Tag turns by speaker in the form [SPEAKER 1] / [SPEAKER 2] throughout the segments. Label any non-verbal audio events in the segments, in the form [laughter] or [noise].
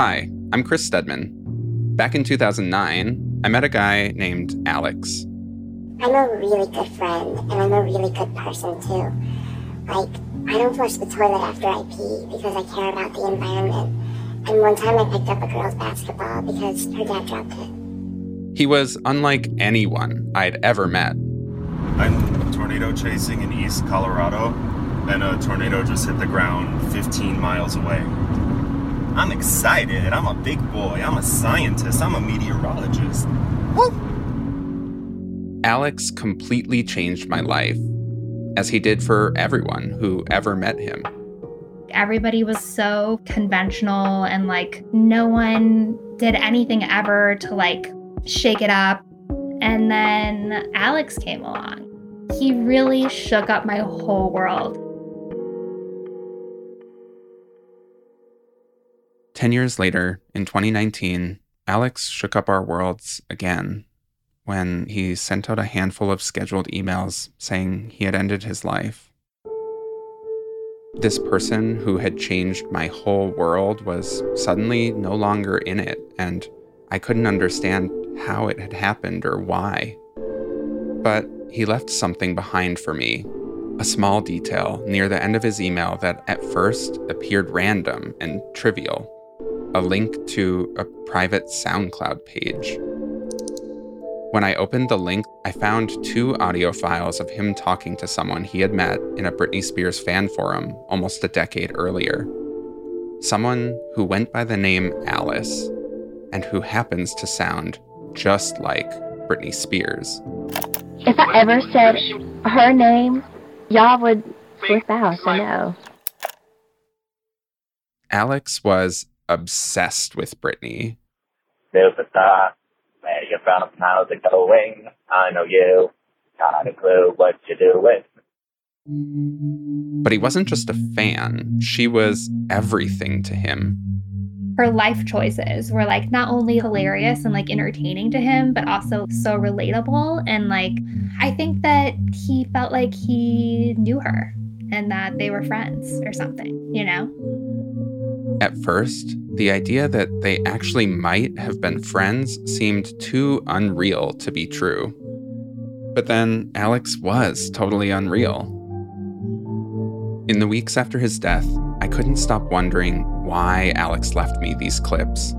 [SPEAKER 1] Hi, I'm Chris Stedman. Back in 2009, I met a guy named Alex.
[SPEAKER 2] I'm a really good friend, and I'm a really good person too. Like, I don't flush the toilet after I pee because I care about the environment. And one time I picked up a girl's basketball because her dad dropped it.
[SPEAKER 1] He was unlike anyone I'd ever met.
[SPEAKER 3] I'm tornado chasing in East Colorado, and a tornado just hit the ground 15 miles away. I'm excited. I'm a big boy. I'm a scientist. I'm a meteorologist. Woo!
[SPEAKER 1] Alex completely changed my life, as he did for everyone who ever met him.
[SPEAKER 4] Everybody was so conventional and like no one did anything ever to like shake it up. And then Alex came along. He really shook up my whole world.
[SPEAKER 1] 10 years later, in 2019, Alex shook up our worlds again when he sent out a handful of scheduled emails saying he had ended his life. This person who had changed my whole world was suddenly no longer in it, and I couldn't understand how it had happened or why. But he left something behind for me a small detail near the end of his email that at first appeared random and trivial a link to a private SoundCloud page. When I opened the link, I found two audio files of him talking to someone he had met in a Britney Spears fan forum almost a decade earlier. Someone who went by the name Alice and who happens to sound just like Britney Spears.
[SPEAKER 5] If I ever said her name, y'all would flip out, I know.
[SPEAKER 1] Alex was obsessed with Britney.
[SPEAKER 6] There's a thought where you from, how's it going? I know you, got a clue what you're doing.
[SPEAKER 1] But he wasn't just a fan, she was everything to him.
[SPEAKER 4] Her life choices were like not only hilarious and like entertaining to him, but also so relatable. And like, I think that he felt like he knew her and that they were friends or something, you know?
[SPEAKER 1] At first, the idea that they actually might have been friends seemed too unreal to be true. But then Alex was totally unreal. In the weeks after his death, I couldn't stop wondering why Alex left me these clips.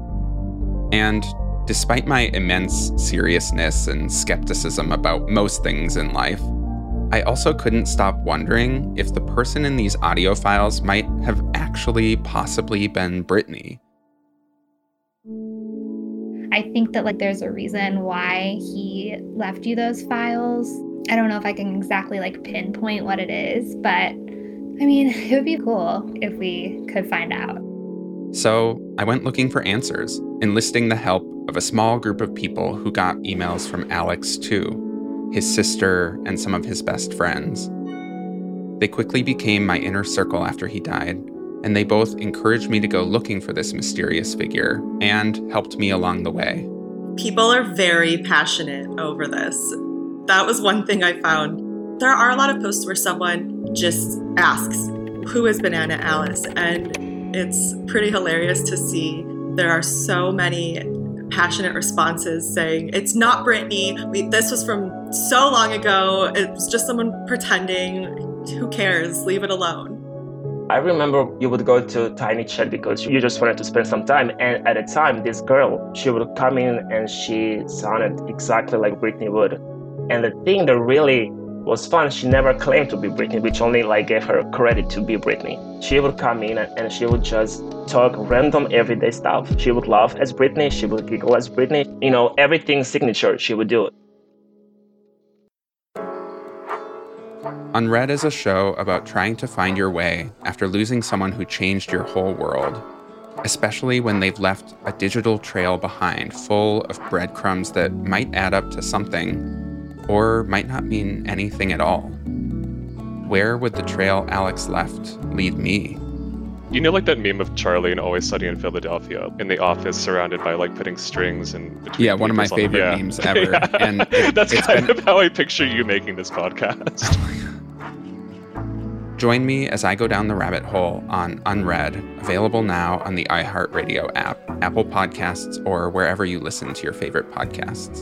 [SPEAKER 1] And despite my immense seriousness and skepticism about most things in life, I also couldn't stop wondering if the person in these audio files might have actually possibly been Britney?
[SPEAKER 4] I think that like there's a reason why he left you those files. I don't know if I can exactly like pinpoint what it is, but I mean, [laughs] it would be cool if we could find out.
[SPEAKER 1] So I went looking for answers, enlisting the help of a small group of people who got emails from Alex too his sister, and some of his best friends. They quickly became my inner circle after he died, and they both encouraged me to go looking for this mysterious figure and helped me along the way.
[SPEAKER 7] People are very passionate over this. That was one thing I found. There are a lot of posts where someone just asks, Who is Banana Alice? And it's pretty hilarious to see there are so many passionate responses saying it's not Britney. We, this was from so long ago. It was just someone pretending. Who cares? Leave it alone.
[SPEAKER 8] I remember you would go to Tiny Chat because you just wanted to spend some time. And at the time, this girl, she would come in and she sounded exactly like Britney would. And the thing that really was fun. She never claimed to be Britney, which only like gave her credit to be Britney. She would come in and she would just talk random everyday stuff. She would laugh as Britney, she would giggle as Britney. You know, everything signature she would do.
[SPEAKER 1] Unread is a show about trying to find your way after losing someone who changed your whole world, especially when they've left a digital trail behind full of breadcrumbs that might add up to something or might not mean anything at all. Where would the trail Alex left lead me?
[SPEAKER 9] You know, like that meme of Charlie and Always Sunny in Philadelphia in the office, surrounded by like putting strings and
[SPEAKER 1] yeah, one of my favorite
[SPEAKER 9] yeah.
[SPEAKER 1] memes [laughs] ever.
[SPEAKER 9] yeah.
[SPEAKER 1] And it, [laughs]
[SPEAKER 9] that's kind
[SPEAKER 1] been...
[SPEAKER 9] of how I picture you making this podcast. [laughs]
[SPEAKER 1] Join me as I go down the rabbit hole on Unread, available now on the iHeartRadio app, Apple Podcasts, or wherever you listen to your favorite podcasts.